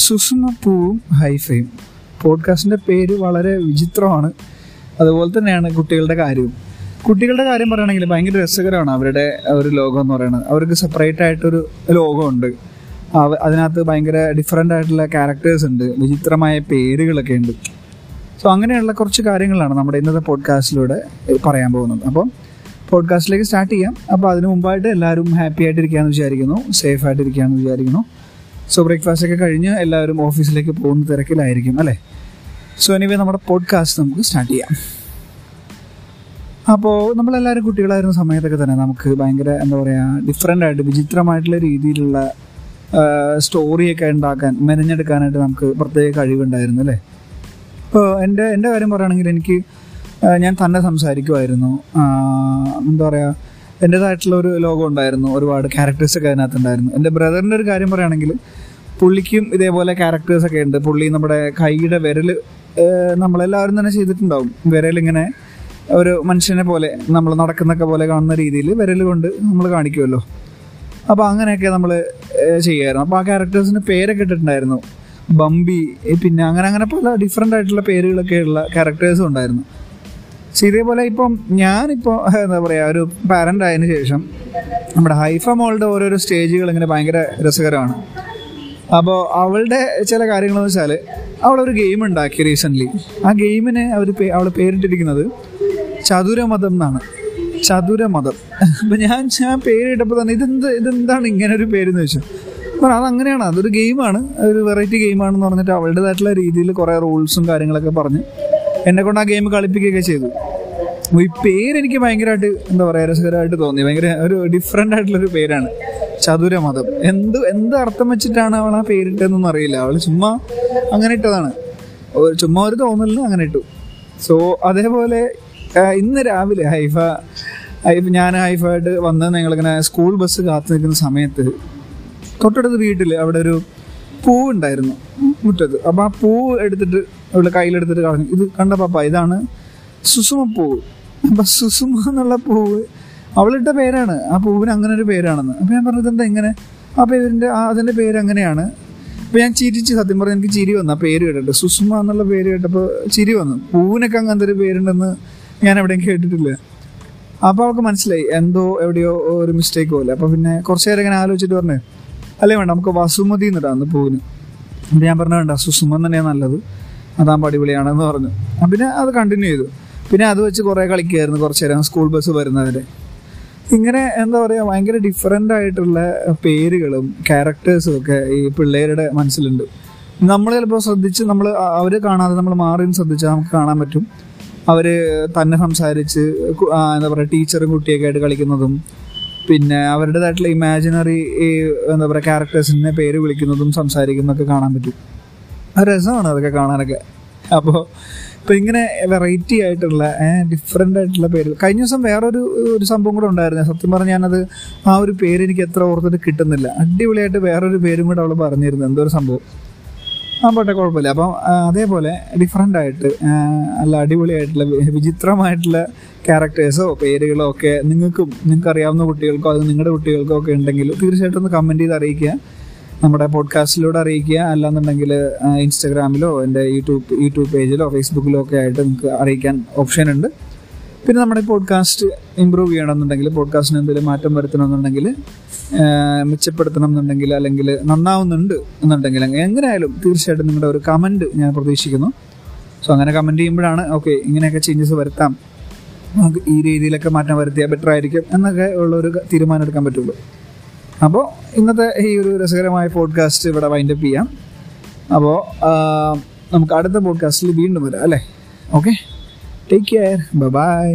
സുസുമപ്പൂവും ഹൈഫയും പോഡ്കാസ്റ്റിന്റെ പേര് വളരെ വിചിത്രമാണ്. അതുപോലെ തന്നെയാണ് കുട്ടികളുടെ കാര്യവും. കുട്ടികളുടെ കാര്യം പറയുകയാണെങ്കിൽ ഭയങ്കര രസകരമാണ് അവരുടെ ഒരു ലോകം എന്ന് പറയുന്നത്. അവർക്ക് സെപ്പറേറ്റ് ആയിട്ടൊരു ലോകമുണ്ട്. അതിനകത്ത് ഭയങ്കര ഡിഫറെന്റ് ആയിട്ടുള്ള ക്യാരക്ടേഴ്സ് ഉണ്ട്. വിചിത്രമായ പേരുകളൊക്കെ ഉണ്ട്. സോ അങ്ങനെയുള്ള കുറച്ച് കാര്യങ്ങളാണ് നമ്മുടെ ഇന്നത്തെ പോഡ്കാസ്റ്റിലൂടെ പറയാൻ പോകുന്നത്. അപ്പം പോഡ്കാസ്റ്റിലേക്ക് സ്റ്റാർട്ട് ചെയ്യാം. അപ്പോൾ അതിന് മുമ്പായിട്ട് എല്ലാവരും ഹാപ്പി ആയിട്ടിരിക്കുകയെന്ന് വിചാരിക്കുന്നു. സേഫ് ആയിട്ടിരിക്കുകയെന്ന് വിചാരിക്കുന്നു. സോ ബ്രേക്ക്ഫാസ്റ്റ് ഒക്കെ കഴിഞ്ഞ് എല്ലാവരും ഓഫീസിലേക്ക് പോകുന്ന തിരക്കിലായിരിക്കും അല്ലേ? സോ എനിവേ നമ്മുടെ പോഡ്കാസ്റ്റ് നമുക്ക് സ്റ്റാർട്ട് ചെയ്യാം. അപ്പോൾ നമ്മളെല്ലാവരും കുട്ടികളായിരുന്ന സമയത്തൊക്കെ തന്നെ നമുക്ക് ഭയങ്കര എന്താ പറയുക ഡിഫറെന്റ് ആയിട്ട് വിചിത്രമായിട്ടുള്ള രീതിയിലുള്ള സ്റ്റോറിയൊക്കെ ഉണ്ടാക്കാൻ മെനഞ്ഞെടുക്കാനായിട്ട് നമുക്ക് പ്രത്യേക കഴിവുണ്ടായിരുന്നു അല്ലേ? ഇപ്പോൾ എന്റെ എന്റെ കാര്യം പറയുകയാണെങ്കിൽ എനിക്ക് ഞാൻ തന്നെ സംസാരിക്കുമായിരുന്നു. എന്താ പറയുക എന്റേതായിട്ടുള്ള ഒരു ലോകം ഉണ്ടായിരുന്നു ഒരുപാട് ക്യാരക്ടേഴ്സ് ഒക്കെ അതിനകത്ത് ഉണ്ടായിരുന്നു. എന്റെ ബ്രദറിന്റെ ഒരു കാര്യം പറയുകയാണെങ്കിൽ പുള്ളിക്കും ഇതേപോലെ ക്യാരക്ടേഴ്സ് ഒക്കെ ഉണ്ട്. പുള്ളി നമ്മുടെ കൈയുടെ വിരൽ നമ്മളെല്ലാവരും തന്നെ ചെയ്തിട്ടുണ്ടാവും. വിരലിങ്ങനെ ഒരു മനുഷ്യനെ പോലെ നമ്മൾ നടക്കുന്നൊക്കെ പോലെ കാണുന്ന രീതിയിൽ വിരൽ കൊണ്ട് നമ്മൾ കാണിക്കുമല്ലോ. അപ്പോൾ അങ്ങനെയൊക്കെ നമ്മൾ ചെയ്യുമായിരുന്നു. അപ്പോൾ ആ ക്യാരക്ടേഴ്സിന് പേരൊക്കെ ഇട്ടിട്ടുണ്ടായിരുന്നു. ബംബി പിന്നെ അങ്ങനെ അങ്ങനെ പല ഡിഫറെന്റ് ആയിട്ടുള്ള പേരുകളൊക്കെ ഉള്ള ക്യാരക്ടേഴ്സും ഉണ്ടായിരുന്നു. പക്ഷെ ഇതേപോലെ ഇപ്പം ഞാനിപ്പോൾ എന്താ പറയുക ഒരു പാരന്റ് ആയതിനു ശേഷം നമ്മുടെ ഹൈഫ മോളുടെ ഓരോരോ സ്റ്റേജുകൾ ഇങ്ങനെ ഭയങ്കര രസകരമാണ്. അപ്പോൾ അവളുടെ ചില കാര്യങ്ങളെന്ന് വെച്ചാൽ അവളൊരു ഗെയിം ഉണ്ടാക്കി റീസെന്റ്ലി ആ ഗെയിമിന് അവർ അവൾ പേരിട്ടിരിക്കുന്നത് ചതുരമതം എന്നാണ്. ചതുരമതം. അപ്പം ഞാൻ ഞാൻ പേരിട്ടപ്പോൾ തന്നെ ഇതെന്ത് ഇതെന്താണ് ഇങ്ങനെ ഒരു പേരെന്ന് വെച്ചാൽ അപ്പം അതങ്ങനെയാണ് അതൊരു ഗെയിമാണ് ഒരു വെറൈറ്റി ഗെയിമാണെന്ന് പറഞ്ഞിട്ട് അവളുടേതായിട്ടുള്ള രീതിയിൽ കുറേ റൂൾസും കാര്യങ്ങളൊക്കെ പറഞ്ഞ് എന്നെ കൊണ്ട് ആ ഗെയിം കളിപ്പിക്കുകയൊക്കെ ചെയ്തു. അപ്പോൾ ഈ പേര് എനിക്ക് ഭയങ്കരമായിട്ട് എന്താ പറയുക രസകരമായിട്ട് തോന്നി. ഭയങ്കര ഒരു ഡിഫറെന്റ് ആയിട്ടുള്ളൊരു പേരാണ്. ചതുരമതം എന്ത് എന്ത് അർത്ഥം വെച്ചിട്ടാണ് അവൾ ആ പേരിട്ടതെന്നൊന്നും അറിയില്ല. അവൾ ചുമ്മാ അങ്ങനെ ഇട്ടതാണ്. ചുമ്മാ ഒരു തോന്നലിന് അങ്ങനെ ഇട്ടു. സോ അതേപോലെ ഇന്ന് രാവിലെ ഹൈഫ ഹൈഫ ഞാൻ ഹൈഫായിട്ട് വന്ന് ഞങ്ങളിങ്ങനെ സ്കൂൾ ബസ് കാത്തു നിൽക്കുന്ന സമയത്ത് തൊട്ടടുത്ത് വീട്ടിൽ അവിടെ ഒരു പൂവ് ഉണ്ടായിരുന്നു മുറ്റത്ത്. അപ്പോൾ ആ പൂ എടുത്തിട്ട് അവൾ കയ്യിലെടുത്തിട്ട് കളഞ്ഞു. ഇത് കണ്ട പാപ്പ ഇതാണ് സുസുമ പൂവ്. അപ്പം സുസുമ എന്നുള്ള പൂവ് അവളിട്ട പേരാണ്. ആ പൂവിന് അങ്ങനെ ഒരു പേരാണെന്ന്. അപ്പം ഞാൻ പറഞ്ഞത് എന്താ ഇങ്ങനെ? ആ പേരിന്റെ ആ അതിന്റെ പേര് അങ്ങനെയാണ്. അപ്പൊ ഞാൻ ചിരിച്ച്. സത്യം പറഞ്ഞു എനിക്ക് ചിരി വന്നു. ആ പേര് കേട്ടിട്ട് സുസുമ എന്നുള്ള പേര് കേട്ടപ്പോൾ ചിരി വന്നു. പൂവിനൊക്കെ അങ്ങനത്തെ ഒരു പേരുണ്ടെന്ന് ഞാൻ എവിടെയും കേട്ടിട്ടില്ല. അപ്പോൾ അവൾക്ക് മനസ്സിലായി. എന്തോ എവിടെയോ ഒരു മിസ്റ്റേക്ക് പോലെ. അപ്പോൾ പിന്നെ കുറച്ച് നേരം ഇങ്ങനെ ആലോചിച്ചിട്ട് പറഞ്ഞു അല്ലേ വേണ്ട നമുക്ക് വസുമതി എന്നിട്ടാണ് പൂവിന്. അപ്പം ഞാൻ പറഞ്ഞു വേണ്ട സുസുമ തന്നെയാണ് നല്ലത്. അതാകുമ്പോൾ അടിപൊളിയാണെന്ന് പറഞ്ഞു. പിന്നെ അത് കണ്ടിന്യൂ ചെയ്തു. പിന്നെ അത് വെച്ച് കുറേ കളിക്കുമായിരുന്നു കുറച്ച് നേരം സ്കൂൾ ബസ് വരുന്നതിന്റെ ഇങ്ങനെ എന്താ പറയുക ഭയങ്കര ഡിഫറെന്റ് ആയിട്ടുള്ള പേരുകളും ക്യാരക്ടേഴ്സും ഒക്കെ ഈ പിള്ളേരുടെ മനസ്സിലുണ്ട്. നമ്മൾ ചിലപ്പോൾ ശ്രദ്ധിച്ച് നമ്മൾ അവർ കാണാതെ നമ്മൾ മാറി ശ്രദ്ധിച്ചാൽ നമുക്ക് കാണാൻ പറ്റും. അവർ തന്നെ സംസാരിച്ച് എന്താ പറയുക ടീച്ചറും കുട്ടിയൊക്കെ ആയിട്ട് കളിക്കുന്നതും പിന്നെ അവരുടേതായിട്ടുള്ള ഇമാജിനറി എന്താ പറയുക ക്യാരക്ടേഴ്സിനെ പേര് വിളിക്കുന്നതും സംസാരിക്കുന്നതൊക്കെ കാണാൻ പറ്റും. രസമാണ് അതൊക്കെ കാണാനൊക്കെ. അപ്പോൾ ഇപ്പം ഇങ്ങനെ വെറൈറ്റി ആയിട്ടുള്ള ഡിഫറെന്റ് ആയിട്ടുള്ള പേര് കഴിഞ്ഞ ദിവസം വേറൊരു ഒരു സംഭവം കൂടെ ഉണ്ടായിരുന്നു. സത്യം പറഞ്ഞാൽ ഞാനത് ആ ഒരു പേര് എനിക്ക് എത്ര ഓർത്തിട്ട് കിട്ടുന്നില്ല. അടിപൊളിയായിട്ട് വേറൊരു പേരും കൂടെ അവൾ പറഞ്ഞിരുന്നു. എന്തോ ഒരു സംഭവം. ആ പോട്ടെ കുഴപ്പമില്ല. അപ്പം അതേപോലെ ഡിഫറെന്റ് ആയിട്ട് അല്ല അടിപൊളിയായിട്ടുള്ള വിചിത്രമായിട്ടുള്ള ക്യാരക്ടേഴ്സോ പേരുകളോ ഒക്കെ നിങ്ങൾക്കും നിങ്ങൾക്ക് അറിയാവുന്ന കുട്ടികൾക്കോ അത് നിങ്ങളുടെ കുട്ടികൾക്കോ ഒക്കെ ഉണ്ടെങ്കിൽ തീർച്ചയായിട്ടും ഒന്ന് കമന്റ് ചെയ്ത് അറിയിക്കുക. നമ്മുടെ പോഡ്കാസ്റ്റിലൂടെ അറിയിക്കുക. അല്ലാന്നുണ്ടെങ്കിൽ ഇൻസ്റ്റാഗ്രാമിലോ എന്റെ യൂട്യൂബ് യൂട്യൂബ് പേജിലോ ഫേസ്ബുക്കിലോ ഒക്കെ ആയിട്ട് നിങ്ങൾക്ക് അറിയിക്കാൻ ഓപ്ഷൻ ഉണ്ട്. പിന്നെ നമ്മുടെ പോഡ്കാസ്റ്റ് ഇമ്പ്രൂവ് ചെയ്യണമെന്നുണ്ടെങ്കിൽ പോഡ്കാസ്റ്റിന് എന്തെങ്കിലും മാറ്റം വരുത്തണമെന്നുണ്ടെങ്കിൽ മെച്ചപ്പെടുത്തണം എന്നുണ്ടെങ്കിൽ അല്ലെങ്കിൽ നന്നാവുന്നുണ്ട് എന്നുണ്ടെങ്കിൽ എങ്ങനെയായാലും തീർച്ചയായിട്ടും നിങ്ങളുടെ ഒരു കമന്റ് ഞാൻ പ്രതീക്ഷിക്കുന്നു. സോ അങ്ങനെ കമന്റ് ചെയ്യുമ്പോഴാണ് ഓക്കെ ഇങ്ങനെയൊക്കെ ചേഞ്ചസ് വരുത്താം. നമുക്ക് ഈ രീതിയിലൊക്കെ മാറ്റം വരുത്തിയാൽ ബെറ്റർ ആയിരിക്കും എന്നൊക്കെ ഉള്ളൊരു തീരുമാനം എടുക്കാൻ പറ്റുള്ളൂ. അപ്പോൾ ഇന്നത്തെ ഈ ഒരു രസകരമായ പോഡ്കാസ്റ്റ് ഇവിടെ വൈൻഡപ്പ് ചെയ്യാം. അപ്പോൾ നമുക്ക് അടുത്ത പോഡ്കാസ്റ്റിൽ വീണ്ടും വരാം അല്ലേ? Okay take care bye